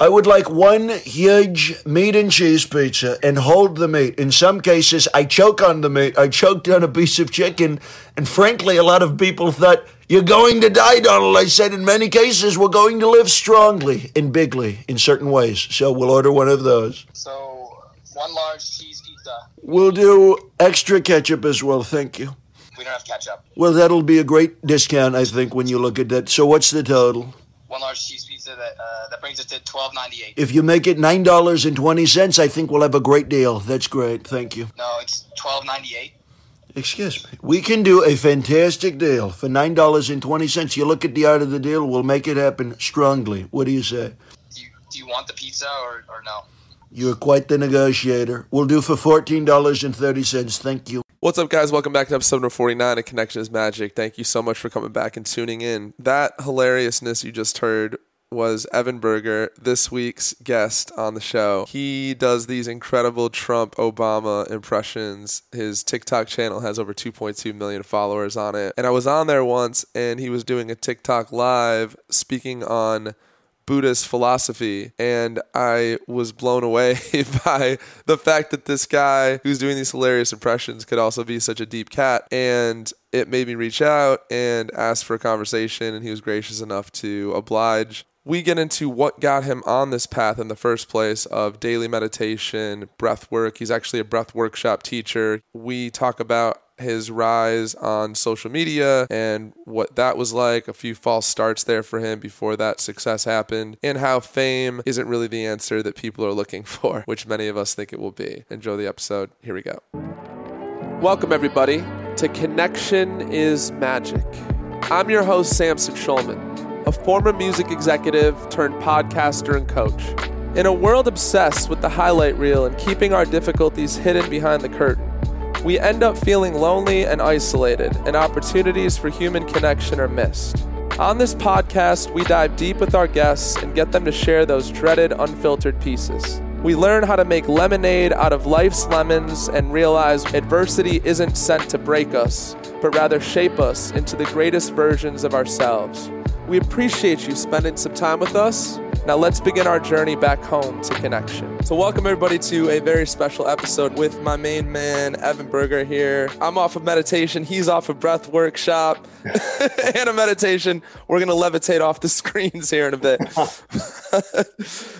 I would like one huge meat and cheese pizza and hold the meat. In some cases, I choke on the meat. I choked on a piece of chicken, and frankly, a lot of people thought, You're going to die, Donald. I said, In many cases, we're going to live strongly and bigly in certain ways. So we'll order one of those. So one large cheese pizza. We'll do extra ketchup as well. Thank you. We don't have ketchup. Well, that'll be a great discount, I think, when you look at that. So what's the total? One large cheese pizza that uh, that brings it to twelve ninety eight. If you make it nine dollars and twenty cents, I think we'll have a great deal. That's great. Thank you. No, it's twelve ninety eight. Excuse me. We can do a fantastic deal for nine dollars and twenty cents. You look at the art of the deal. We'll make it happen strongly. What do you say? Do you do you want the pizza or, or no? You're quite the negotiator. We'll do for fourteen dollars and thirty cents. Thank you. What's up, guys? Welcome back to episode number 49 of Connection is Magic. Thank you so much for coming back and tuning in. That hilariousness you just heard was Evan Berger, this week's guest on the show. He does these incredible Trump Obama impressions. His TikTok channel has over 2.2 million followers on it. And I was on there once and he was doing a TikTok live speaking on Buddhist philosophy, and I was blown away by the fact that this guy who's doing these hilarious impressions could also be such a deep cat. And it made me reach out and ask for a conversation, and he was gracious enough to oblige. We get into what got him on this path in the first place of daily meditation, breath work. He's actually a breath workshop teacher. We talk about his rise on social media and what that was like, a few false starts there for him before that success happened, and how fame isn't really the answer that people are looking for, which many of us think it will be. Enjoy the episode. Here we go. Welcome, everybody, to Connection is Magic. I'm your host, Samson Schulman, a former music executive turned podcaster and coach. In a world obsessed with the highlight reel and keeping our difficulties hidden behind the curtain, we end up feeling lonely and isolated, and opportunities for human connection are missed. On this podcast, we dive deep with our guests and get them to share those dreaded, unfiltered pieces. We learn how to make lemonade out of life's lemons and realize adversity isn't sent to break us, but rather shape us into the greatest versions of ourselves. We appreciate you spending some time with us. Now let's begin our journey back home to connection. So welcome everybody to a very special episode with my main man Evan Berger here. I'm off of meditation, he's off of breath workshop and a meditation. We're going to levitate off the screens here in a bit.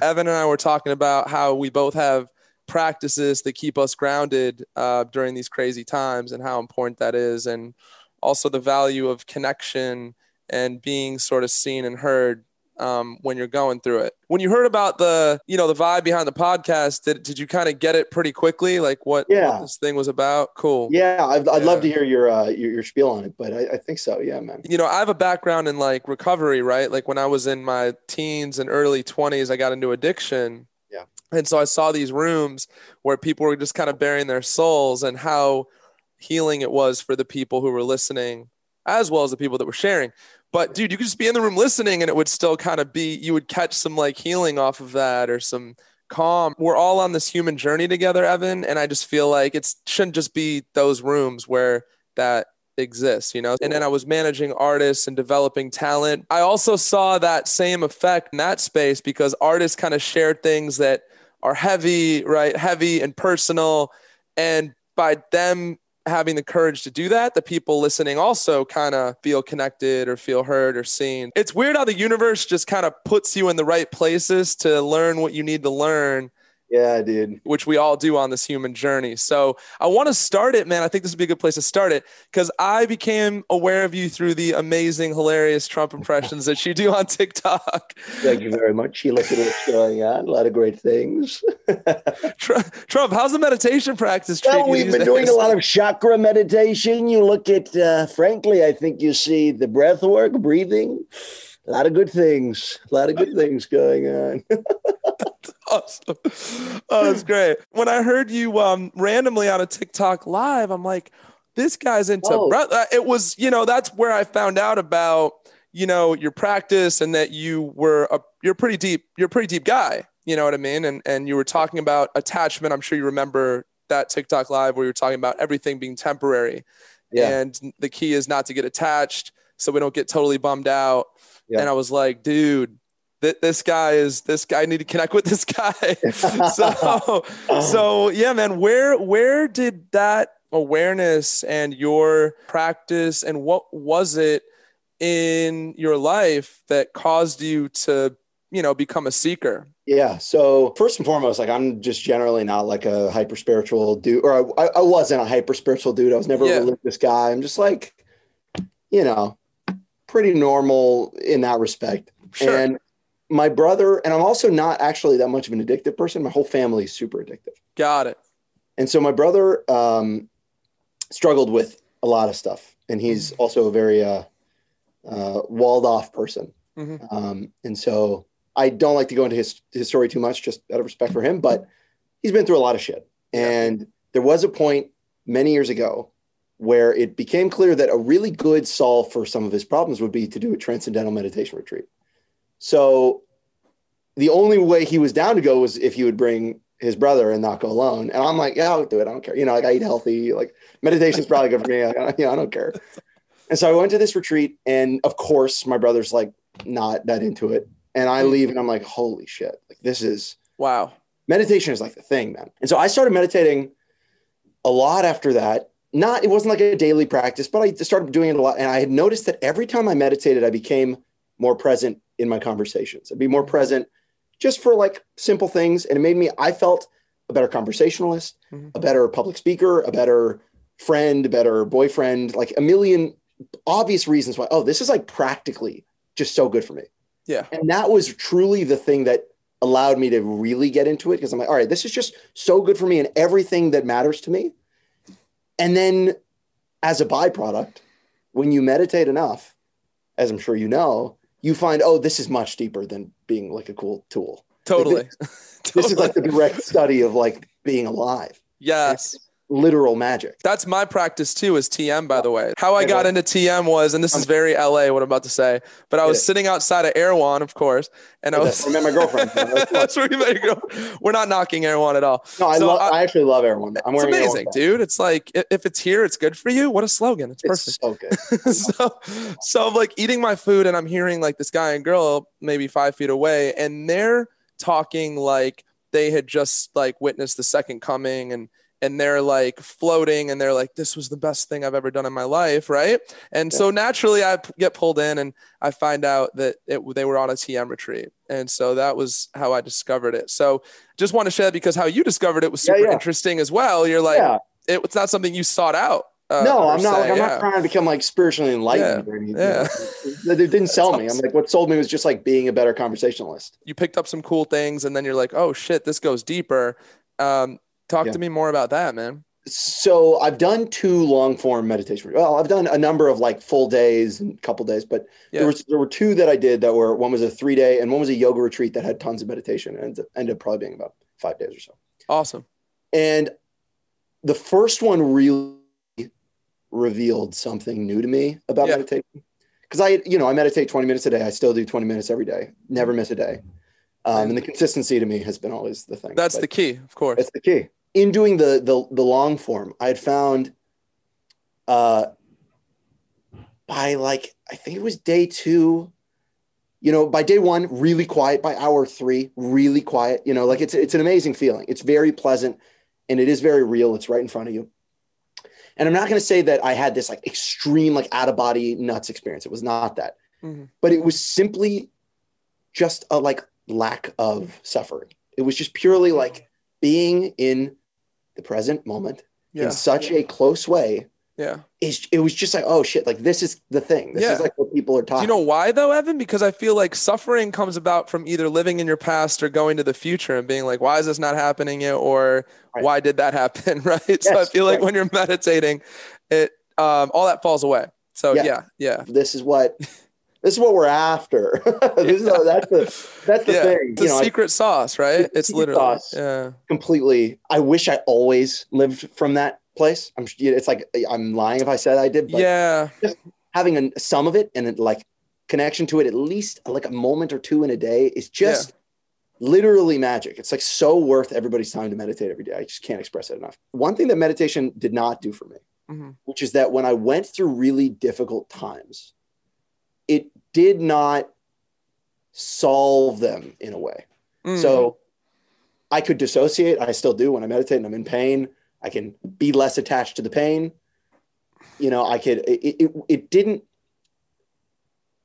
Evan and I were talking about how we both have practices that keep us grounded uh, during these crazy times and how important that is and also the value of connection and being sort of seen and heard um, when you're going through it. When you heard about the, you know, the vibe behind the podcast, did, did you kind of get it pretty quickly? Like what, Yeah. what this thing was about? Cool. Yeah, I'd, I'd Yeah. love to hear your, uh, your your spiel on it, but I, I think so. Yeah, man. You know, I have a background in like recovery, right? Like when I was in my teens and early 20s, I got into addiction. Yeah. And so I saw these rooms where people were just kind of bearing their souls and how healing it was for the people who were listening as well as the people that were sharing. But dude, you could just be in the room listening and it would still kind of be, you would catch some like healing off of that or some calm. We're all on this human journey together, Evan. And I just feel like it shouldn't just be those rooms where that exists, you know? And then I was managing artists and developing talent. I also saw that same effect in that space because artists kind of share things that are heavy, right? Heavy and personal. And by them having the courage to do that, the people listening also kind of feel connected or feel heard or seen. It's weird how the universe just kind of puts you in the right places to learn what you need to learn Yeah, dude. which we all do on this human journey. So I want to start it, man. I think this would be a good place to start it because I became aware of you through the amazing, hilarious Trump impressions that you do on TikTok. Thank you very much. You look at what's going on. A lot of great things. Tr- Trump, how's the meditation practice well, we've been doing a lot of chakra meditation. You look at, uh, frankly, I think you see the breath work, breathing. A lot of good things. A lot of good things going on. awesome. Oh, that's great. When I heard you um, randomly on a TikTok live, I'm like, this guy's into Whoa. uh, It was, you know, that's where I found out about, you know, your practice and that you were a, you're pretty deep, you're a pretty deep guy. You know what I mean? And and you were talking about attachment. I'm sure you remember that TikTok live where you were talking about everything being temporary. Yeah. And the key is not to get attached so we don't get totally bummed out. Yeah. And I was like, dude, that this guy is this guy I need to connect with this guy. so so yeah, man, where where did that awareness and your practice and what was it in your life that caused you to, you know, become a seeker? Yeah. So first and foremost, like I'm just generally not like a hyper spiritual dude, or I, I wasn't a hyper spiritual dude. I was never Yeah. a religious guy. I'm just like, you know, pretty normal in that respect. Sure. And my brother, and I'm also not actually that much of an addictive person. My whole family is super addictive. Got it. And so my brother um, struggled with a lot of stuff, and he's also a very uh, uh, walled off person. Mhm. Um, and so I don't like to go into his his story too much, just out of respect for him. But he's been through a lot of shit, and there was a point many years ago where it became clear that a really good solve for some of his problems would be to do a transcendental meditation retreat. So the only way he was down to go was if he would bring his brother and not go alone. And I'm like, yeah, I'll do it. I don't care. You know, like I eat healthy. Like meditation's probably good for me. Like, I, you know, I don't care. And so I went to this retreat, and of course, my brother's like not that into it. And I mm. leave, and I'm like, holy shit! Like this is Wow. meditation is like the thing, man. And so I started meditating a lot after that. Not, it wasn't like a daily practice, but I started doing it a lot. And I had noticed that every time I meditated, I became more present in my conversations. I'd be more present just for like simple things. And it made me, I felt a better conversationalist, Mhm. a better public speaker, a better friend, a better boyfriend, like a million obvious reasons why, oh, this is like practically just so good for me. Yeah. And that was truly the thing that allowed me to really get into it because I'm like, all right, this is just so good for me and everything that matters to me. And then as a byproduct, when you meditate enough, as I'm sure you know, you find, oh, this is much deeper than being like a cool tool. Totally. This is like the direct study of like being alive, yes. Literal magic. That's my practice too, is TM, by the way. How I got into TM was, and this is um, very LA, what I'm about to say, but I was sitting outside of Erewhon, of course, and I was. I met my girlfriend. That's where you met your girl. We're not knocking Erewhon at all. No, I, So love. I- I actually love everyone. I'm It's Erewhon amazing, dude. It's like if it's here, it's good for you. What a slogan! It's It's perfect. so good. so, so I'm like eating my food, and I'm hearing like this guy and girl maybe five feet away, and they're talking like they had just like witnessed the second coming, and and they're like floating, and they're like, "This was the best thing I've ever done in my life," right? And so naturally, I get pulled in, and I find out that it, they were on a TM retreat, and so that was how I discovered it. So just want to share that because how you discovered it was super yeah. interesting as well. You're like, yeah. it, it's not something you sought out. uh, no, I'm not. Like, I'm yeah. not trying to become like spiritually enlightened Yeah, or anything. yeah. They didn't sell me. awesome. I'm like, what sold me was just like being a better conversationalist. you picked up some cool things and then you're like oh shit this goes deeper um, talk Yeah. to me more about that man So I've done two long form meditation. Well, I've done a number of like full days and couple days, but Yeah. there was there were two that I did that were one was a three day and one was a yoga retreat that had tons of meditation and ended- up probably being about five days or so. awesome And the first one really revealed something new to me about Yeah. meditation. Because I, you know, I meditate 20 minutes a day. I still do 20 minutes every day, never miss a day. Um, and the consistency to me has been always the thing. that's But the key of course that's the key. In doing the the, the long form, I had found uh by like I think it was day two, you know, by day one, really quiet. By hour three, really quiet. You know, like it's it's an amazing feeling. It's very pleasant and it is very real. It's right in front of you. And I'm not going to say that I had this like extreme, like out of body nuts experience. It was not that, Mhm. but it was simply just a like lack of suffering. It was just purely like being in the present moment yeah in such a close way. yeah Is it was just like, oh shit, like this is the thing. This Yeah. is like what people are talking. do you know why though evan because i feel like suffering comes about from either living in your past or going to the future and being like why is this not happening yet or Right. why did that happen right so i Yes, feel like when you're meditating it um, all that falls away so Yeah. yeah yeah This is what this is what we're after. this is that's the that's the yeah thing. it's you a know, I secret sauce right It's literally sauce. yeah completely. I wish I always lived from that place. I'm. It's like I'm lying if I said I did. But yeah having a, some of it and it, like connection to it at least like a moment or two in a day is just literally magic. It's like so worth everybody's time to meditate every day. I just can't express it enough. One thing that meditation did not do for me, Mhm. which is that when I went through really difficult times, it did not solve them in a way. Mm. So I could dissociate. I still do when I meditate and I'm in pain. I can be less attached to the pain. You know, I could, it, it, it didn't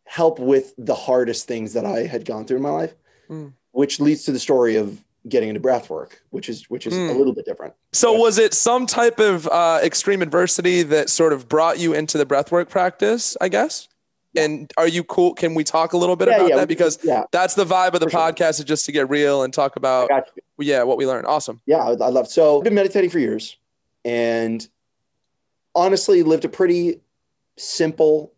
help with the hardest things that I had gone through in my life, Mm. which leads to the story of getting into breath work, which is, which is a Mm. little bit different. So was it some type of uh, extreme adversity that sort of brought you into the breath work practice? I guess. And are you cool? Can we talk a little bit Yeah, about yeah, that? Because Yeah. that's the vibe of the For sure. podcast is just to get real and talk about yeah what we learned. Awesome. yeah, I, I love. So I've been meditating for years, and honestly, lived a pretty simple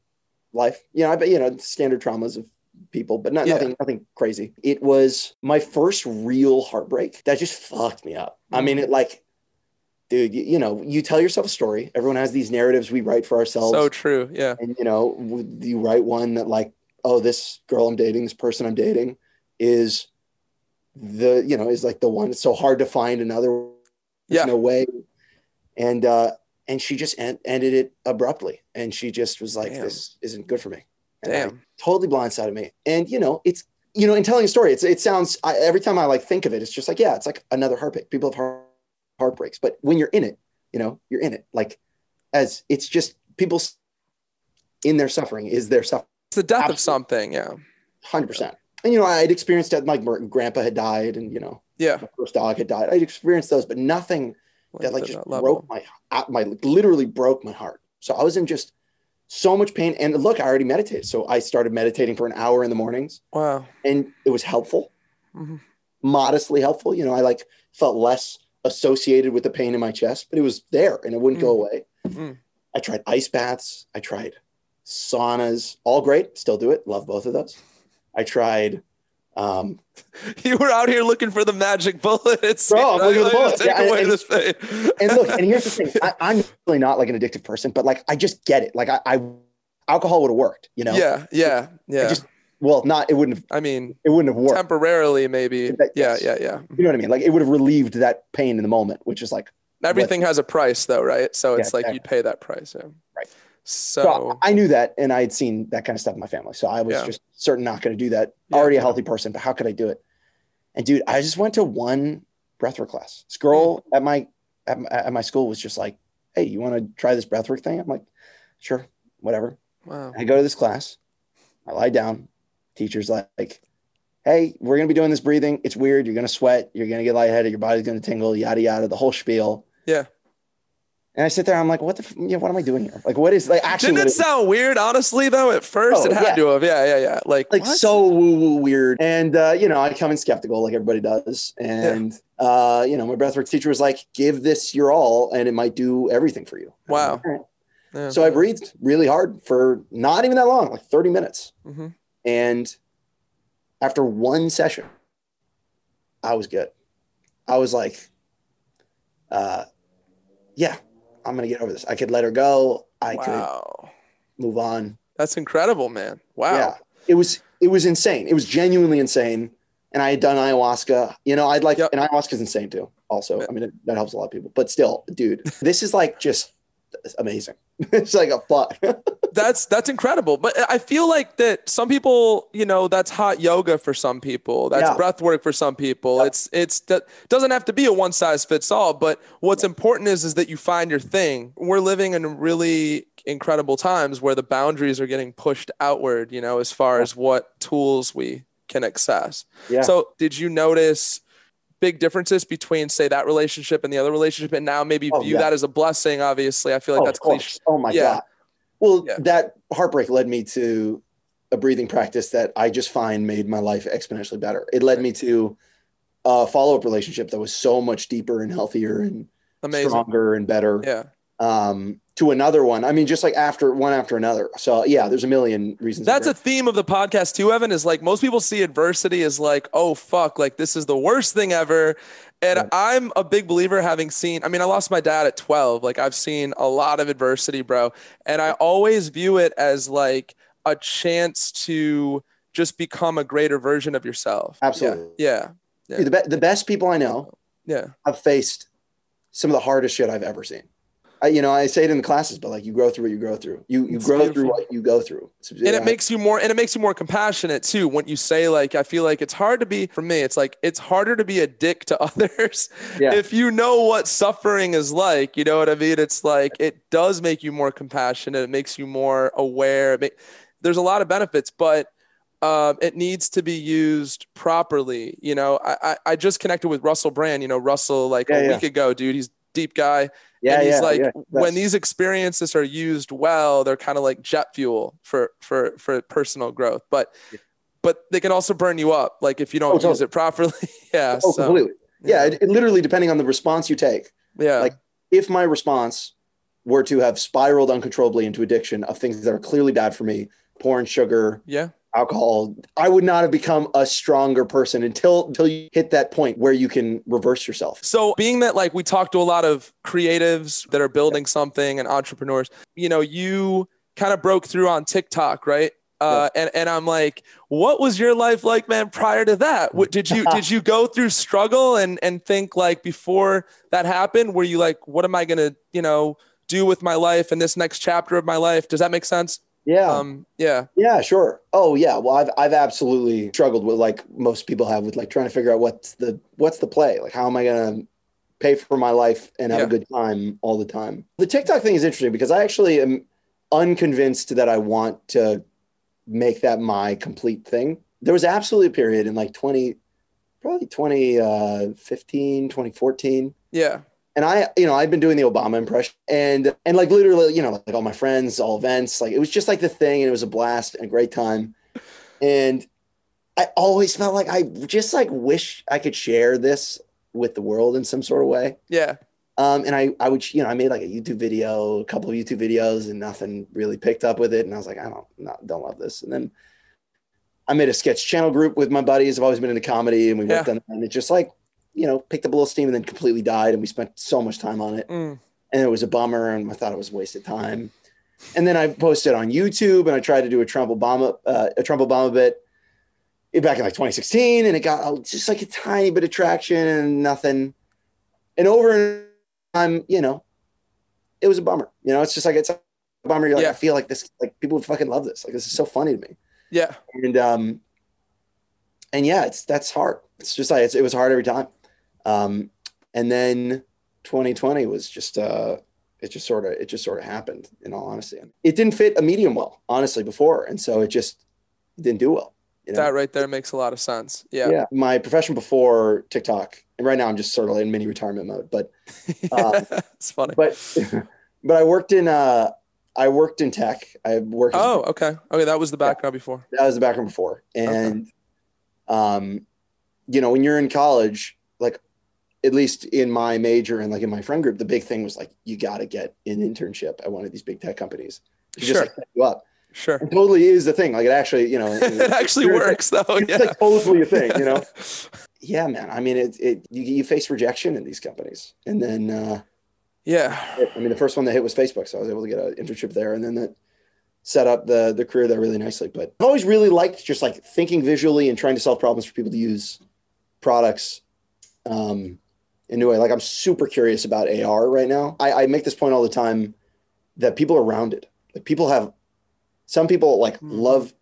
life. You know, I bet you know standard traumas of people, but not, nothing, nothing crazy. It was my first real heartbreak that just fucked me up. I mm-hmm. mean, it like, dude, you, you know, you tell yourself a story. Everyone has these narratives we write for ourselves, So true. Yeah. and you know, you write one that like, oh, this girl I'm dating, this person I'm dating, is the you know is like the one. It's so hard to find another. There's Yeah. no way. And uh, and she just en- ended it abruptly, and she just was like, Damn. "This isn't good for me." And Damn. totally blindsided me. And you know, it's you know, in telling a story, it's it sounds I, every time I like think of it, it's just like yeah, it's like another heartbreak. People have heart, heartbreaks, but when you're in it, you know, you're in it. Like as it's just people in their suffering is their suffering, It's the death of something. Yeah. hundred percent. And you know, I'd experienced that. My gr- grandpa had died, and you know, Yeah. my first dog had died. I'd experienced those, but nothing that like just that broke my uh, my literally broke my heart. So I was in just so much pain. And look, I already meditated, so I started meditating for an hour in the mornings, Wow. and it was helpful, mm-hmm. modestly helpful. You know, I like felt less associated with the pain in my chest, but it was there and it wouldn't go Mm. away. Mm. I tried ice baths. I tried saunas. All great. Still do it. Love both of those. I tried. Um, You were out here looking for the magic bullet. It's Bro, I'm looking for the bullet. Take Yeah, away and- this pain. and look, and here's the thing: I, I'm really not like an addictive person, but like I just get it. Like I, I alcohol would have worked, you know. yeah. Yeah. Yeah. just- Well, not it wouldn't have. I mean, It wouldn't have worked. temporarily, maybe. That- Yeah. Yeah. Yeah. You know what I mean? Like it would have relieved that pain in the moment, which is like. Everything has a price, though, right? So Yeah, it's like exactly. you'd pay that price. Yeah. Right. So, So I knew that, and I had seen that kind of stuff in my family, so I was Yeah. just certain not going to do that. Yeah. Already a healthy person, but how could I do it? And dude, I just went to one breathwork class. This girl Hmm. at my at my, at my school was just like, "Hey, you want to try this breathwork thing?" I'm like, "Sure, whatever." wow. I go to this class. I lie down. Teacher's like, hey, we're going to be doing this breathing. It's weird. You're going to sweat. You're going to get lightheaded. Your body's going to tingle, yada, yada, the whole spiel. Yeah. And I sit there. I'm like, what the, f- yeah, what am I doing here? Like, what is like actually, Didn't it is- sound weird, honestly, though? At first, Oh, it had yeah. to have. Yeah. Yeah. Yeah. Like, like what? so woo woo weird. And, uh, you know, I come in skeptical like everybody does. And, uh, you know, my breathwork teacher was like, give this your all and it might do everything for you. Wow. like, "All right." Yeah. So I breathed really hard for not even that long, like 30 minutes. Mhm. And after one session, I was good. I was like, uh, yeah, I'm going to get over this. I could let her go. I could move on. That's incredible, man. Wow. Yeah. It was, it was insane. It was genuinely insane. And I had done ayahuasca, you know, I'd like, Yep. and ayahuasca is insane too. Also, Yeah. I mean, it, that helps a lot of people, but still, dude, this is like just amazing. it's like a fuck. that's that's incredible but i feel like that some people you know that's hot yoga for some people that's Yeah. breath work for some people Yep. it's it's that doesn't have to be a one size fits all but what's important is is that you find your thing we're living in really incredible times where the boundaries are getting pushed outward you know as far as what tools we can access yeah. so did you notice big differences between say that relationship and the other relationship and now maybe Oh, view yeah. that as a blessing obviously i feel like Oh, that's cliche Oh my Yeah. god. Well, Yeah. that heartbreak led me to a breathing practice that I just find made my life exponentially better. It led me to a follow-up relationship that was so much deeper and healthier and amazing stronger and better. yeah Um, to another one. I mean, just like after one after another. So yeah, there's a million reasons. That's a theme of the podcast too, Evan. Is like most people see adversity as like, oh fuck, like this is the worst thing ever. And Yeah. I'm a big believer, having seen. I mean, I lost my dad at 12. Like I've seen a lot of adversity, bro. And I always view it as like a chance to just become a greater version of yourself. Yeah. Absolutely. Yeah. Yeah. Dude, the, be- the best people I know Yeah. have faced some of the hardest shit I've ever seen. I, you know, I say it in the classes, but like you grow through what you grow through. You you It's grow through what you go through. It's- and it makes you more and it makes you more compassionate too when you say like i feel like it's hard to be for me it's like it's harder to be a dick to others Yeah. if you know what suffering is like you know what i mean it's like it does make you more compassionate it makes you more aware there's a lot of benefits but um, it needs to be used properly you know I, I i just connected with russell brand you know russell like Yeah, a yeah. week ago dude he's deep guy yeah, and he's yeah, like yeah. when these experiences are used well they're kind of like jet fuel for for for personal growth but but they can also burn you up like if you don't Oh, totally. use it properly yeah oh, so completely. Yeah, it, it literally depending on the response you take. yeah like- If my response were to have spiraled uncontrollably into addiction of things that are clearly bad for me, porn, sugar, yeah alcohol, I would not have become a stronger person until until you hit that point where you can reverse yourself. So, being that like we talk to a lot of creatives that are building something and entrepreneurs, you know, you kind of broke through on TikTok, right? Uh, and and I'm like, what was your life like, man? Prior to that, what, did you did you go through struggle and and think like before that happened? Were you like, what am I gonna, you know, do with my life in this next chapter of my life? Does that make sense? Yeah. Um, yeah, Yeah, sure. Oh yeah. Well, I've I've absolutely struggled with like most people have with like trying to figure out what's the what's the play. Like how am I gonna pay for my life and have Yeah. a good time all the time? The TikTok thing is interesting because I actually am unconvinced that I want to make that my complete thing. There was absolutely a period in like 20 probably 2015, 2014 yeah, and I, you know, I've been doing the Obama impression and, and like literally, you know, like all my friends, all events, like it was just like the thing and it was a blast and a great time. And I always felt like I just like wish I could share this with the world in some sort of way. yeah, Um, and I, I would, you know, I made like a YouTube video, a couple of YouTube videos and nothing really picked up with it. And I was like, I don't, not, don't love this. And then I made a sketch channel group with my buddies. I've always been into comedy and we worked Yeah. on, and it just like, you know, picked up a little steam and then completely died. And we spent so much time on it Mm, and it was a bummer and I thought it was wasted time. And then I posted on YouTube and I tried to do a Trump Obama uh, a Trump Obama bit back in like 2016 and it got just like a tiny bit of traction and nothing. And over time, you know, it was a bummer. You know, it's just like it's a bummer. You're like, Yeah. I feel like this like people would fucking love this. Like this is so funny to me. yeah, And um and yeah, it's that's hard. It's just like it's, it was hard every time. Um and then 2020 was just uh it just sort of it just sort of happened in all honesty. It didn't fit a medium well honestly before. And so it just didn't do well you know? that right there makes a lot of sense. Yeah, yeah. My profession before tiktok and right now i'm just sort of in mini retirement mode but Um, it's funny. but but i worked in uh i worked in tech. I worked Oh, okay, okay, that was the background before. that was the background before. And um you know when you're in college like at least in my major and like in my friend group the big thing was like you got to get an internship at one of these big tech companies to just like set you up Sure. it totally is the thing like it actually you know it actually works though. it's Yeah. like totally a thing you know yeah man i mean it, it you, you face rejection in these companies and then uh yeah. I mean, the first one that hit was Facebook, so I was able to get an internship there, and then that set up the the career there really nicely. But I've always really liked just like thinking visually and trying to solve problems for people to use products um, in a way. Like I'm super curious about AR right now. I, I make this point all the time that people are rounded. Like people have some people like Mhm. love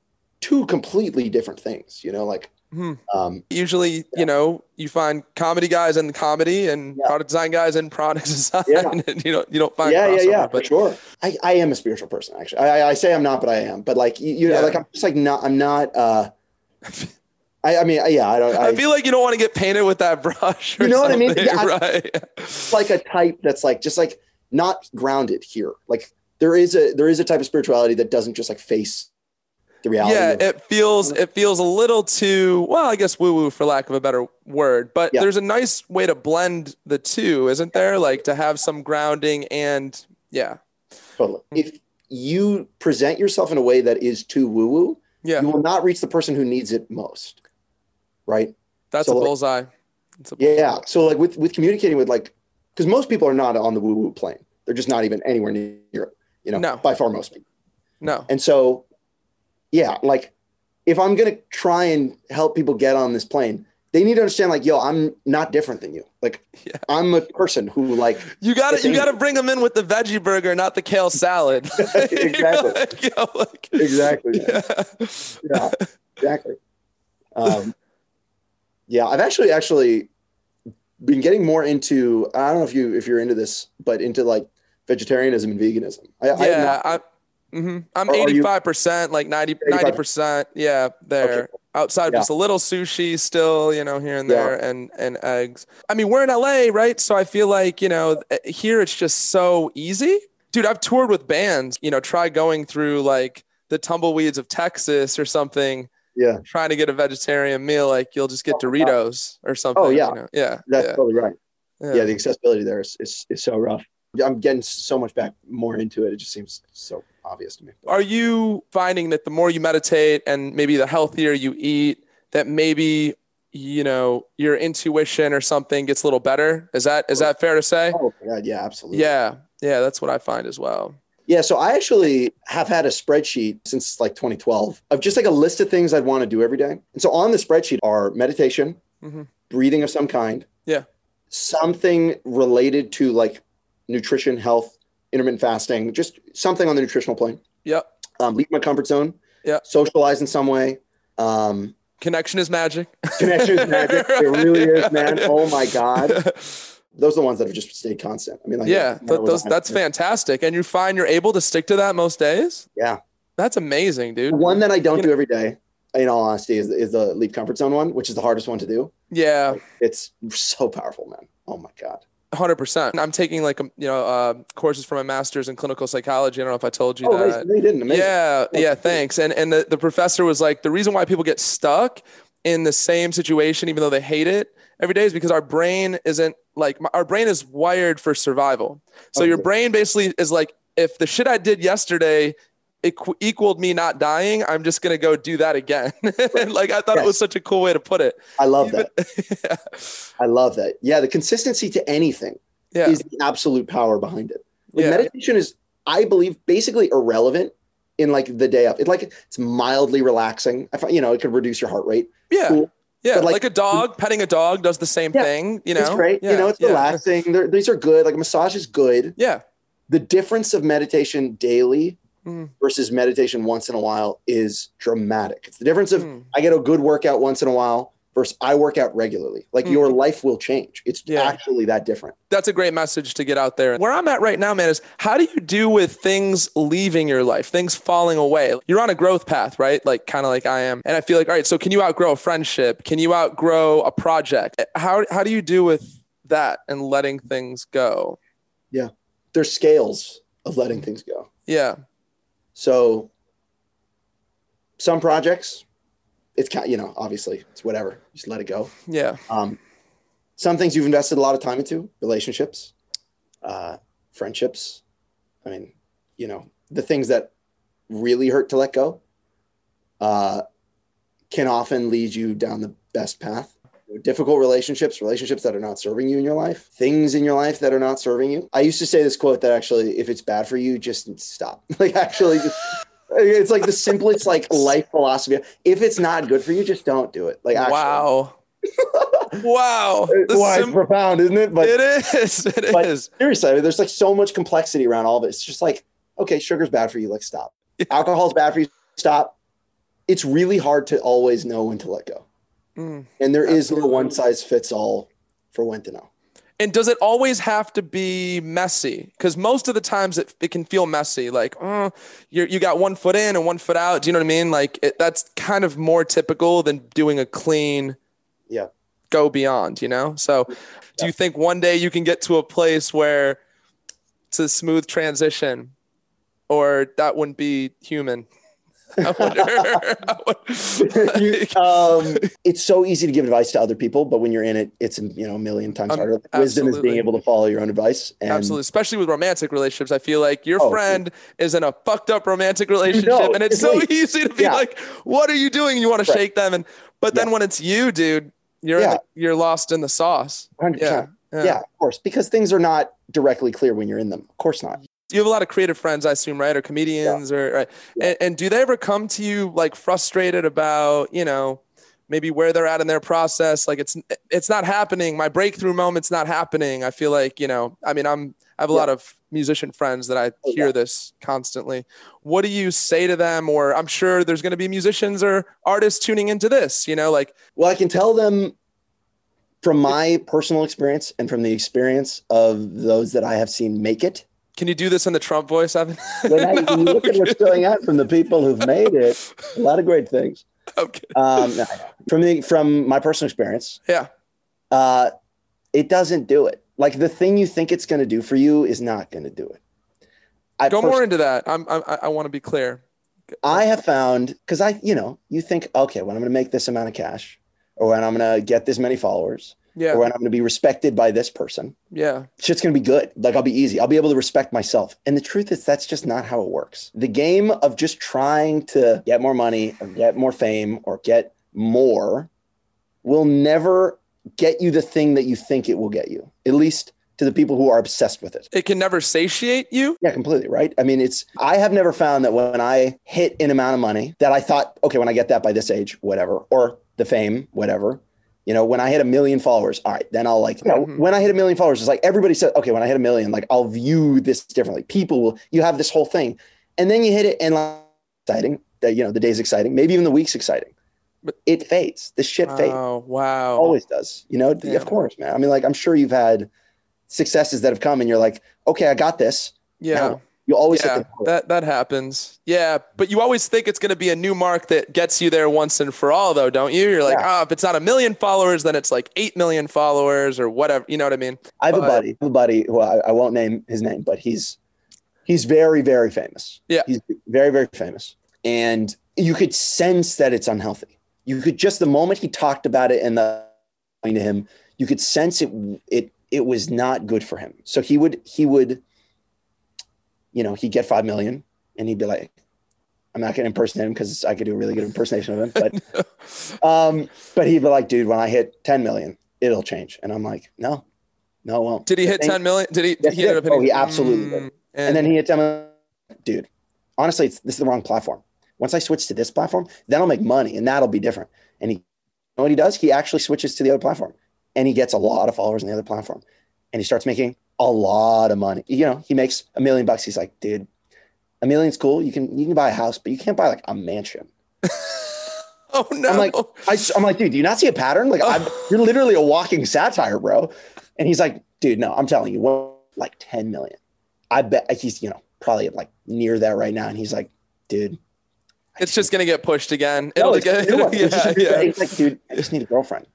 two completely different things. You know, like Hmm. um, Usually, you know, you find comedy guys in comedy and Yeah. product design guys in product design, Yeah. and you don't you don't find yeah, yeah, crossover, yeah, for but sure. I, I am a spiritual person, actually. I, I- I say I'm not, but I am. But like you, you know, like I'm just like not. I'm not. uh I, I mean, yeah, I don't. I, I feel like you don't want to get painted with that brush. Or You know what I mean? Yeah, right? like a type that's like just like not grounded here. Like there is a there is a type of spirituality that doesn't just like face the reality. yeah, it feels mm-hmm. it feels a little too well, I guess woo woo for lack of a better word. But Yeah. there's a nice way to blend the two, isn't there? Like to have some grounding and yeah, totally. Mm. If you present yourself in a way that is too woo woo, yeah, you will not reach the person who needs it most. Right. that's so a like- bullseye. A Yeah. So like with with communicating with like because most people are not on the woo woo plane. They're just not even anywhere near it. You know, No. by far most people. No, And so, yeah, like if I'm gonna try and help people get on this plane, they need to understand like, yo, I'm not different than you. Like, Yeah. I'm a person who like You got to you got to bring them in with the veggie burger, not the kale salad. Exactly. Like, know, like- exactly. Yeah. yeah, exactly. Um, yeah, I've actually actually been getting more into. I don't know if you if you're into this, but into like vegetarianism and veganism. I, I Yeah, not- I'm. hmm I'm you- 85 percent, like 90 percent. Yeah, there. Okay. Outside, Yeah. just a little sushi, still, you know, here and Yeah. there, and and eggs. I mean, we're in LA, right? So I feel like you know, eh, here it's just so easy, dude. I've toured with bands. You know, try going through like the tumbleweeds of Texas or something, yeah, trying to get a vegetarian meal. Like you'll just get Oh, Doritos or something. Oh, yeah. you know? yeah, that's yeah, totally right. yeah. Yeah. the accessibility there is, is is so rough. I'm getting so much back more into it. It just seems so obvious to me. Are you finding that the more you meditate and maybe the healthier you eat, that maybe you know your intuition or something gets a little better? Is that is that fair to say? Oh god, yeah, absolutely. Yeah, yeah, that's what I find as well. Yeah, so I actually have had a spreadsheet since like 2012 of just like a list of things I'd want to do every day. And so on the spreadsheet are meditation, Mhm. breathing of some kind, Yeah. something related to like nutrition, health, intermittent fasting, just something on the nutritional plane. Yep. Um, leave my comfort zone. Yeah. Socialize in some way. Um, Connection is magic. connection is magic. It really is, man. Oh my god, those are the ones that have just stayed constant. I mean, like yeah, that those that's fantastic. And you find you're able to stick to that most days? Yeah. That's amazing, dude. One that I don't You do every day, in all honesty, is, is the leave comfort zone one, which is the hardest one to do. Yeah, It's so powerful, man. Oh my god. hundred percent. I'm taking like um, you know uh, courses for my master's in clinical psychology. I don't know if I told you Oh, that. they didn't. Amazing. Yeah, yeah, thanks. And and the, the professor was like, the reason why people get stuck in the same situation, even though they hate it every day, is because our brain isn't like my, our brain is wired for survival. So your brain basically is like, if the shit I did yesterday equ- equaled me not dying, I'm just gonna go do that again. like I thought it was such a cool way to put it. I love Even- that. I love that. Yeah, the consistency to anything yeah, is the absolute power behind it. Like yeah, meditation is, I believe, basically irrelevant in like the day of. It like it's mildly relaxing. I find you know it could reduce your heart rate. yeah, Cool. Yeah. Like, like, a dog, petting a dog does the same Yeah, thing. You know, it's great. Yeah, you know, it's yeah, relaxing. They're, these are good. Like a massage is good. Yeah, The difference of meditation daily Mm. versus meditation once in a while is dramatic. It's the difference of Mm. I get a good workout once in a while versus I work out regularly. Like Mm. your life will change. It's Yeah. actually that different. that's a great message to get out there. Where I'm at right now, man, is how do you do with things leaving your life, things falling away? You're on a growth path, right? Like kind of like I am. And I feel like, all right, so can you outgrow a friendship? Can you outgrow a project? How how do you do with that and letting things go? Yeah. There's scales of letting things go. Yeah. So some projects, it's kind you know, obviously it's whatever. Just let it go. Yeah. Um, some things you've invested a lot of time into, relationships, uh, friendships. I mean, you know, the things that really hurt to let go uh, can often lead you down the best path. Difficult relationships, relationships that are not serving you in your life, things in your life that are not serving you. I used to say this quote that actually, if it's bad for you, just stop. Like, actually, just, it's like the simplest like life philosophy. If it's not good for you, just don't do it. Like, actually, wow. wow. Why it's profound, isn't it? But it is. It but- is. seriously, I mean, there's like so much complexity around all of it. It's just like, okay, sugar's bad for you. Like, stop. Alcohol's bad for you. Stop. It's really hard to always know when to let go. Mm. And there is Absolutely. no one size fits all for when to know. And does it always have to be messy? Because most of the times it, it can feel messy. Like, uh, oh, you you got one foot in and one foot out. Do you know what I mean? Like it, that's kind of more typical than doing a clean, Yeah. go beyond. You know. So, do you think one day you can get to a place where it's a smooth transition, or that wouldn't be human? I wonder. I You- um, it's so easy to give advice to other people, but when you're in it, it's you know a million times Um, harder. Wisdom is being able to follow your own advice. And Absolutely, especially with romantic relationships. I feel like your Oh, friend is in a fucked up romantic relationship, know, and it's it's so like- easy to be yeah. like, "What are you doing?" You want to Right. shake them, and but then Yeah. when it's you, dude, you're Yeah. the, you're lost in the sauce. 100%. Yeah, Yeah. yeah, of course, because things are not directly clear when you're in them. Of course not. You have a lot of creative friends, I assume, right? Or comedians, or right? Yeah. And, and do they ever come to you like frustrated about, you know? maybe where they're at in their process. Like it's it's not happening. My breakthrough moment's not happening. I feel like you know. I mean, I'm I have a Yeah. lot of musician friends that I Oh, hear yeah. this constantly. What do you say to them? Or I'm sure there's going to be musicians or artists tuning into this. You know, like Well, I can tell them from my personal experience and from the experience of those that I have seen make it. Can you do this in the Trump voice, Evan? When, I, you look at what's going on from the people who've made it, a lot of great things. okay. Um, from the from my personal experience, Yeah. uh, it doesn't do it. Like the thing you think it's going to do for you is not going to do it. I Go pers- more into that. I'm, I, I want to be clear. I have found because I, you know, you think, okay, when I'm going to make this amount of cash, or when I'm going to get this many followers, Yeah. or when I'm going to be respected by this person, Yeah. shit's going to be good. Like I'll be easy. I'll be able to respect myself. And the truth is, that's just not how it works. The game of just trying to get more money, or get more fame, or get more will never get you the thing that you think it will get you. At least to the people who are obsessed with it. It can never satiate you. Yeah, completely. Right. I mean, it's, I have never found that when I hit an amount of money that I thought, okay, when I get that by this age, whatever, or the fame, whatever, you know, when I hit a million followers, all right, then I'll like, you know, Mhm. when I hit a million followers, it's like everybody said, okay, when I hit a million, like I'll view this differently. People will, you have this whole thing. And then you hit it and like, exciting, that, you know, the day's exciting, maybe even the week's exciting, But- it fades. This shit fades. Oh, wow. Always does. You know, Damn. of course, man. I mean, like, I'm sure you've had successes that have come and you're like, okay, I got this. Yeah. Now, You always yeah, that that happens. Yeah, but you always think it's going to be a new mark that gets you there once and for all, though, don't you? You're like, Yeah. oh, if it's not a million followers, then it's like eight million followers or whatever. You know what I mean? I have a buddy, I have a buddy who I, I won't name his name, but he's he's very, very famous. Yeah. He's very, very famous. And you could sense that it's unhealthy. You could just the moment he talked about it and the to him, you could sense it it it was not good for him. So he would he would, you know, he'd get five million and he'd be like, I'm not gonna impersonate him because I could do a really good impersonation of him, but um, but he'd be like, dude, when I hit 10 million, it'll change. And I'm like, no, no, it won't. Did he The hit thing- 10 million? Did he? Yes, he he ended did. up Oh, he absolutely did. Mm, And then he hit 10 million. Dude, honestly, it's, this is the wrong platform. Once I switch to this platform, then I'll make money and that'll be different. And he, you know what he does? He actually switches to the other platform and he gets a lot of followers on the other platform and he starts making a lot of money. You know, he makes a million bucks. He's like, dude, a million's cool. You can, you can buy a house, but you can't buy like a mansion. oh no! I'm like, I, am like, dude, do you not see a pattern? Like, I'm, you're literally a walking satire, bro. And he's like, dude, no, I'm telling you, what, like 10 million. I bet he's, you know, probably like near that right now. And he's like, dude, it's just gonna get pushed again. no, It'll it's get, yeah, yeah. He's like, dude, I just need a girlfriend.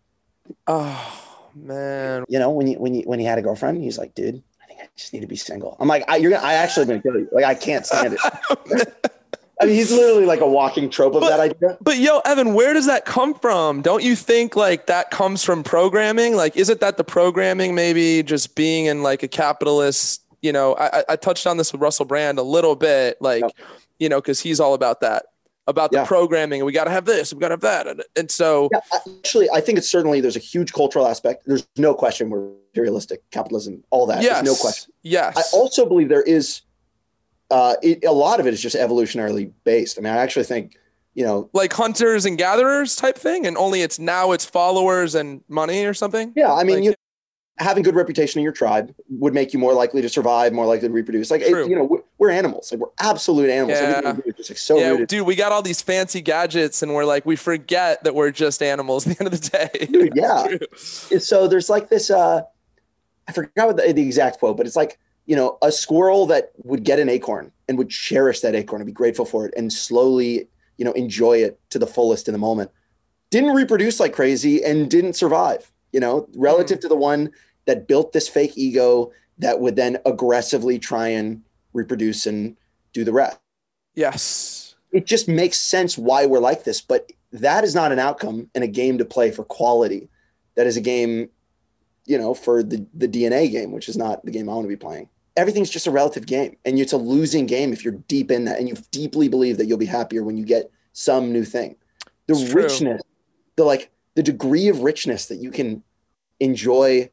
Oh man, You know, when you, when you, when he had a girlfriend, he's like, dude, I think I just need to be single. I'm like, I, you're gonna, I actually gonna kill you. Like, I can't stand it. I mean, he's literally like a walking trope of But- that idea. But yo, Evan, where does that come from? Don't you think like that comes from programming? Like, is it that the programming maybe just being in like a capitalist? You know, I, I- touched on this with Russell Brand a little bit, like, you know, because he's all about that, about the Yeah. programming, and we got to have this, we got to have that, and, and so Yeah, actually, I think it's certainly there's a huge cultural aspect. There's no question we're materialistic, capitalism, all that. yes, There's no question. yes, I also believe there is uh, it, a lot of it is just evolutionarily based. I mean, I actually think you know, like hunters and gatherers type thing, and only it's now it's followers and money or something. yeah. I mean, Like- you having good reputation in your tribe would make you more likely to survive, more likely to reproduce. Like, it, you know, we're, animals. Like, we're absolute animals. Yeah. Everything we do is just like so yeah, rooted. dude, we got all these fancy gadgets, and we're like, we forget that we're just animals at the end of the day. Dude, yeah. True. so there's like this uh i forgot what the, the exact quote but it's like you know a squirrel that would get an acorn and would cherish that acorn and be grateful for it and slowly you know enjoy it to the fullest in the moment didn't reproduce like crazy and didn't survive you know relative to the one that built this fake ego that would then aggressively try and reproduce and do the rest Yes. it just makes sense why we're like this but that is not an outcome and a game to play for quality that is a game you know for the the dna game which is not the game i want to be playing everything's just a relative game and it's a losing game if you're deep in that and you deeply believe that you'll be happier when you get some new thing the It's true. richness the like the degree of richness that you can enjoy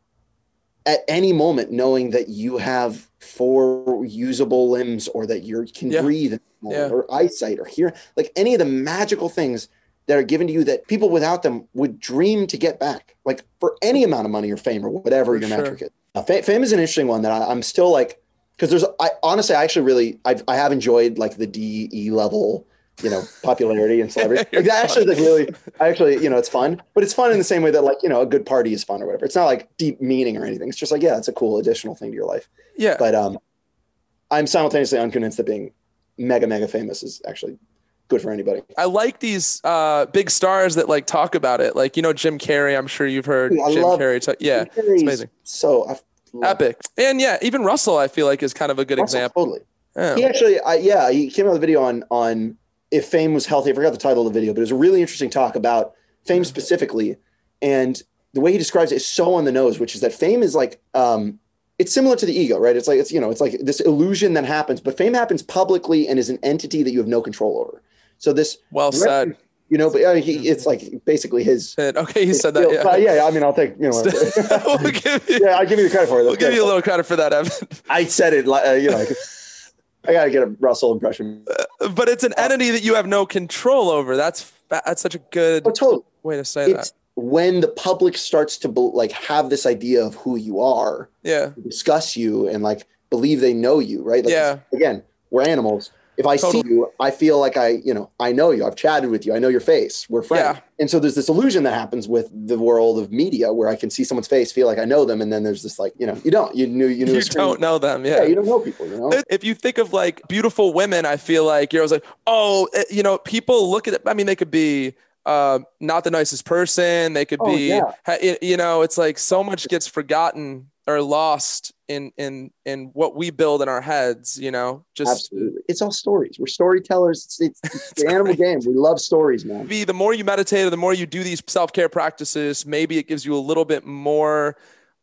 at any moment knowing that you have four usable limbs or that you can Yeah. breathe Yeah. or eyesight or hear like any of the magical things that are given to you that people without them would dream to get back, like for any amount of money or fame or whatever For your sure. metric is. Uh, fa- fame is an interesting one that I, I'm still like, because there's, I honestly, I actually really, I've, I have enjoyed like the D E level, you know, popularity and celebrity. Like that actually, like really, I actually, you know, it's fun, but it's fun in the same way that like, you know, a good party is fun or whatever. It's not like deep meaning or anything. It's just like, yeah, it's a cool additional thing to your life. Yeah. But um, I'm simultaneously unconvinced that being mega, mega famous is actually good for anybody. I like these uh, big stars that like talk about it. Like, you know, Jim Carrey, I'm sure you've heard I Jim Carrey. Talk, yeah. It's amazing. So I love Epic. And yeah, even Russell, I feel like is kind of a good Russell, example. Totally. Yeah. He actually, I, yeah, he came out with a video on on if fame was healthy. I forgot the title of the video, but it was a really interesting talk about fame specifically, and the way he describes it is so on the nose, which is that fame is like, um, it's similar to the ego, right? It's like it's you know, it's like this illusion that happens, but fame happens publicly and is an entity that you have no control over. So this, Well said. you know, but uh, he, it's like basically his. Okay, he said that. Yeah. Uh, yeah, I mean, I'll take you know. we'll give you, yeah, I give you the credit for it. we'll give you a little credit for that, Evan. I said it, like, uh, you know. I gotta get a Russell impression. Uh, but it's an uh, entity that you have no control over. That's that's such a good Oh, totally. way to say It's that. when the public starts to like have this idea of who you are, Yeah. discuss you, and like believe they know you, right? Like, Yeah. Again, we're animals. If I Totally. see you, I feel like I, you know, I know you. I've chatted with you. I know your face. We're friends. Yeah. And so there's this illusion that happens with the world of media where I can see someone's face, feel like I know them, and then there's this like, you know, you don't. You knew. You knew. You don't know them. Yeah. You don't know people. You know. If you think of like beautiful women, I feel like you're always like, oh, eh, you know, people look at it. I mean, they could be uh, not the nicest person. They could Oh, be, yeah. you know, it's like so much gets forgotten or lost in in in what we build in our heads. You know, just Absolutely. It's all stories. We're storytellers. It's, it's, it's the animal game. We love stories, man. be the more you meditate, or the more you do these self care practices, maybe it gives you a little bit more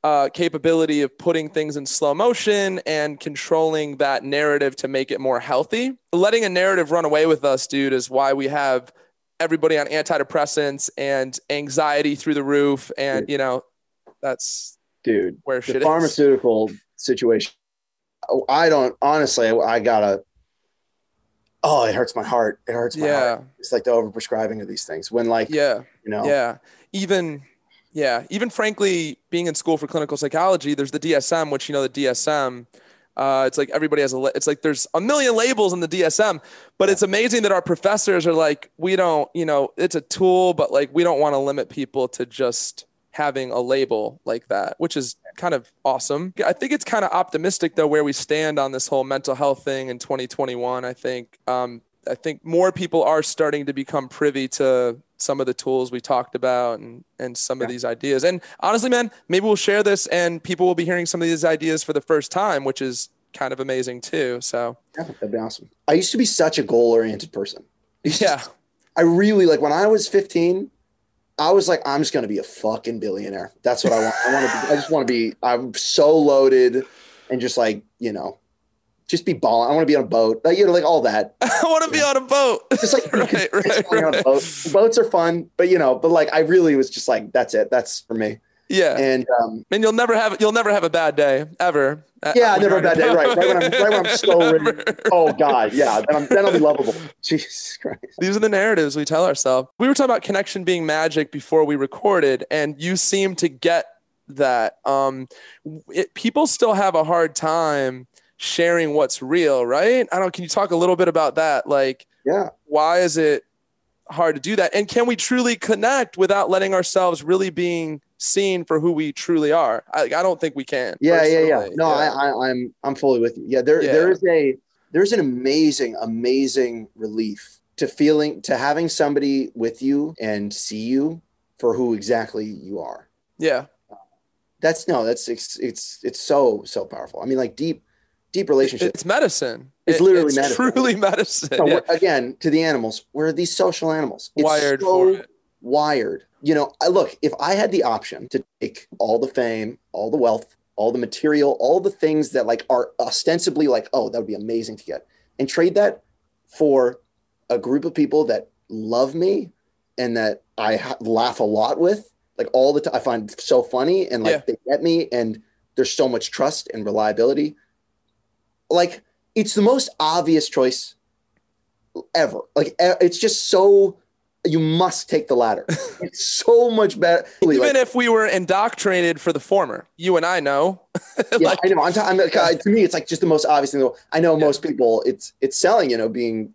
uh, capability of putting things in slow motion and controlling that narrative to make it more healthy. Letting a narrative run away with us, dude, is why we have everybody on antidepressants and anxiety through the roof. And, you know, that's Dude, where the shit is. pharmaceutical situation. Oh, I don't honestly. I, gotta. Oh, it hurts my heart. It hurts my heart. Yeah. It's like the overprescribing of these things. When like Yeah. you know, Yeah. Even yeah, even frankly, being in school for clinical psychology, there's the DSM, which you know the DSM. Uh, it's like everybody has a. It's like there's a million labels in the DSM, but it's amazing that our professors are like, we don't, you know, it's a tool, but like we don't want to limit people to just having a label like that, which is kind of awesome. I think it's kind of optimistic though where we stand on this whole mental health thing in 2021. I think um, I think more people are starting to become privy to some of the tools we talked about and and some of these ideas. And honestly, man, maybe we'll share this and people will be hearing some of these ideas for the first time, which is kind of amazing too. So yeah, that'd be awesome. I used to be such a goal oriented person. yeah, I really like when I was 15, I was like, I'm just gonna be a fucking billionaire. That's what I want. I want to. Be, I just want to be. I'm so loaded, and just like you know, just be balling. I want to be on a boat. Like, you know, like all that. I want to be on a boat. Just like right, right, just on a right. boat. Boats are fun, but you know, but like I really was just like, that's it. That's for me. Yeah, And um, and you'll never have you'll never have a bad day ever. Uh, yeah, never a bad day. Right, right when I'm right when I'm so ready. Oh God, yeah. Then, I'm, then I'll be lovable. Jesus Christ. These are the narratives we tell ourselves. We were talking about connection being magic before we recorded, and you seem to get that. Um, it, people still have a hard time sharing what's real, right? I don't. Can you talk a little bit about that? Like, Yeah. why is it hard to do that? And can we truly connect without letting ourselves really being seen for who we truly are? I, I don't think we can. Yeah, yeah, yeah. personally. No, I, I, I'm I'm fully with you. Yeah, there Yeah. there is a there's an amazing, amazing relief to feeling to having somebody with you and see you for who exactly you are. yeah. That's no, that's it's it's it's so so powerful. I mean, like deep deep relationships. It's medicine. It's literally it's medicine. Truly medicine. So yeah. again, to the animals, we're these social animals. It's Wired so for it. wired. You know, I look, if I had the option to take all the fame, all the wealth, all the material, all the things that like are ostensibly like, oh, that would be amazing to get, and trade that for a group of people that love me and that I ha- laugh a lot with, like all the time, I find so funny and like Yeah. they get me and there's so much trust and reliability. Like it's the most obvious choice ever. Like it's just so you must take the latter. it's so much better. Even Like, if we were indoctrinated for the former, you and I know. yeah, I know. I'm, t- I'm uh, to me, it's like just the most obvious thing. I know most people, it's it's selling. You know, being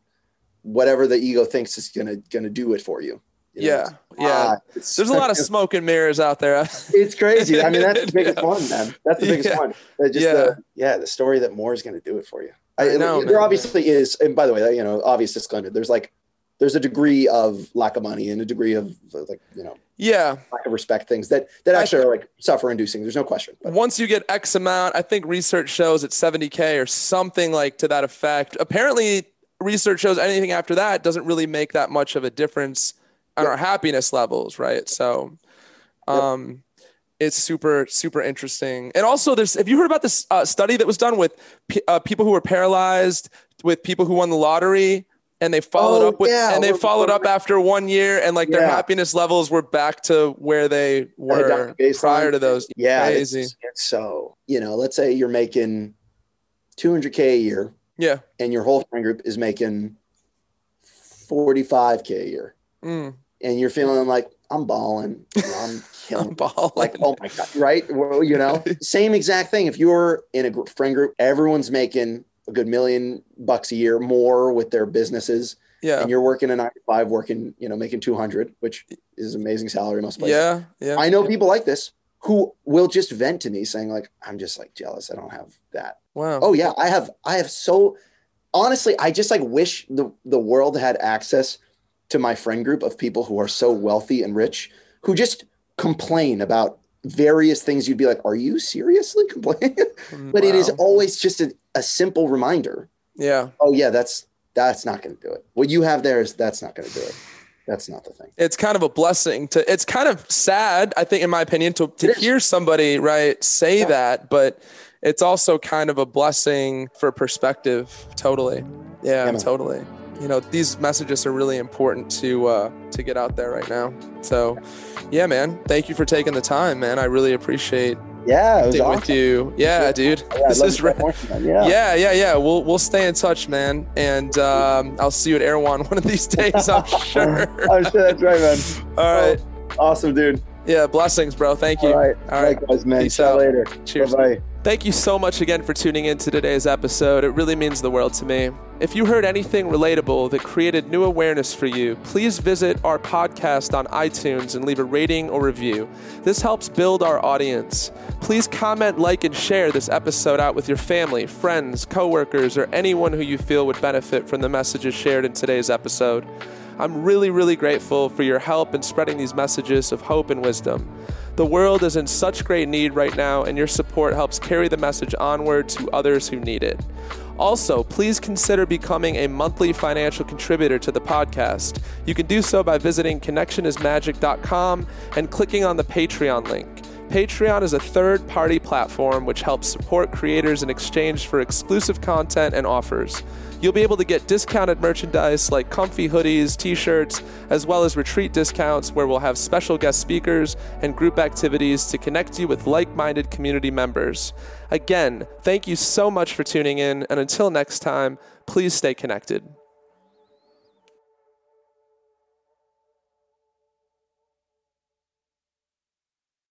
whatever the ego thinks is gonna gonna do it for you. Yeah, yeah. Ah, There's a lot of smoke and mirrors out there. It's crazy. I mean, that's the biggest one, man. That's the biggest Yeah. one. Uh, Just Yeah. the yeah, the story that more is going to do it for you. I know, There man. obviously is, and by the way, you know, obvious disclaimer. There's like, there's a degree of lack of money and a degree of like, you know, yeah. lack of respect things that that I- actually are like suffer inducing. There's no question. But Once you get X amount, I think research shows it's 70K or something like to that effect. Apparently, research shows anything after that doesn't really make that much of a difference Yep. our happiness levels, right? So, um, it's super, super interesting. And also, there's have you heard about this uh, study that was done with p- uh, people who were paralyzed, with people who won the lottery? And they followed Oh, up with, yeah. and they We're- followed up after one year, and like their happiness levels were back to where they were prior to those. yeah, crazy. it's, it's so you know, let's say you're making 200k a year, Yeah. and your whole friend group is making 45k a year. Mm. And you're feeling like I'm balling, I'm killing, it. Ball. like oh my god, right? Well, you know, same exact thing. If you're in a friend group, everyone's making a good million bucks a year more with their businesses, yeah. and you're working a nine to five, working, you know, making two hundred, which is amazing salary most places. Yeah. Yeah. I know people like this who will just vent to me saying like, I'm just like jealous. I don't have that. wow. Oh yeah, I have I have so honestly, I just like wish the the world had access to my friend group of people who are so wealthy and rich who just complain about various things you'd be like, are you seriously complaining? Mm, but it is always just a, a simple reminder. Yeah. Oh yeah, that's that's not going to do it. What you have there is that's not going to do it. That's not the thing. It's kind of a blessing to, it's kind of sad, I think, in my opinion, to, to hear somebody, right, say Yeah. that, but it's also kind of a blessing for perspective. Totally. Yeah, Yeah, totally. You know, these messages are really important to, uh, to get out there right now. So, yeah, man, thank you for taking the time, man. I really appreciate Yeah, it was awesome. with you. Yeah, Yeah. dude. Yeah, this is re- talk more sometime. yeah. yeah, yeah, yeah. We'll we'll stay in touch, man. And um, I'll see you at Erewhon one of these days, I'm sure. I'm sure that's right, man. All right. Awesome, dude. Yeah, blessings, bro. Thank you. All right. All right. Likewise, man. Peace Chat out. later. Cheers. Bye-bye. Thank you so much again for tuning in to today's episode. It really means the world to me. If you heard anything relatable that created new awareness for you, please visit our podcast on iTunes and leave a rating or review. This helps build our audience. Please comment, like, and share this episode out with your family, friends, coworkers, or anyone who you feel would benefit from the messages shared in today's episode. I'm really, really grateful for your help in spreading these messages of hope and wisdom. The world is in such great need right now, and your support helps carry the message onward to others who need it. Also, please consider becoming a monthly financial contributor to the podcast. You can do so by visiting connectionismagic.com and clicking on the Patreon link. Patreon is a third party platform which helps support creators in exchange for exclusive content and offers. You'll be able to get discounted merchandise like comfy hoodies, t shirts, as well as retreat discounts where we'll have special guest speakers and group activities to connect you with like minded community members. Again, thank you so much for tuning in, and until next time, please stay connected.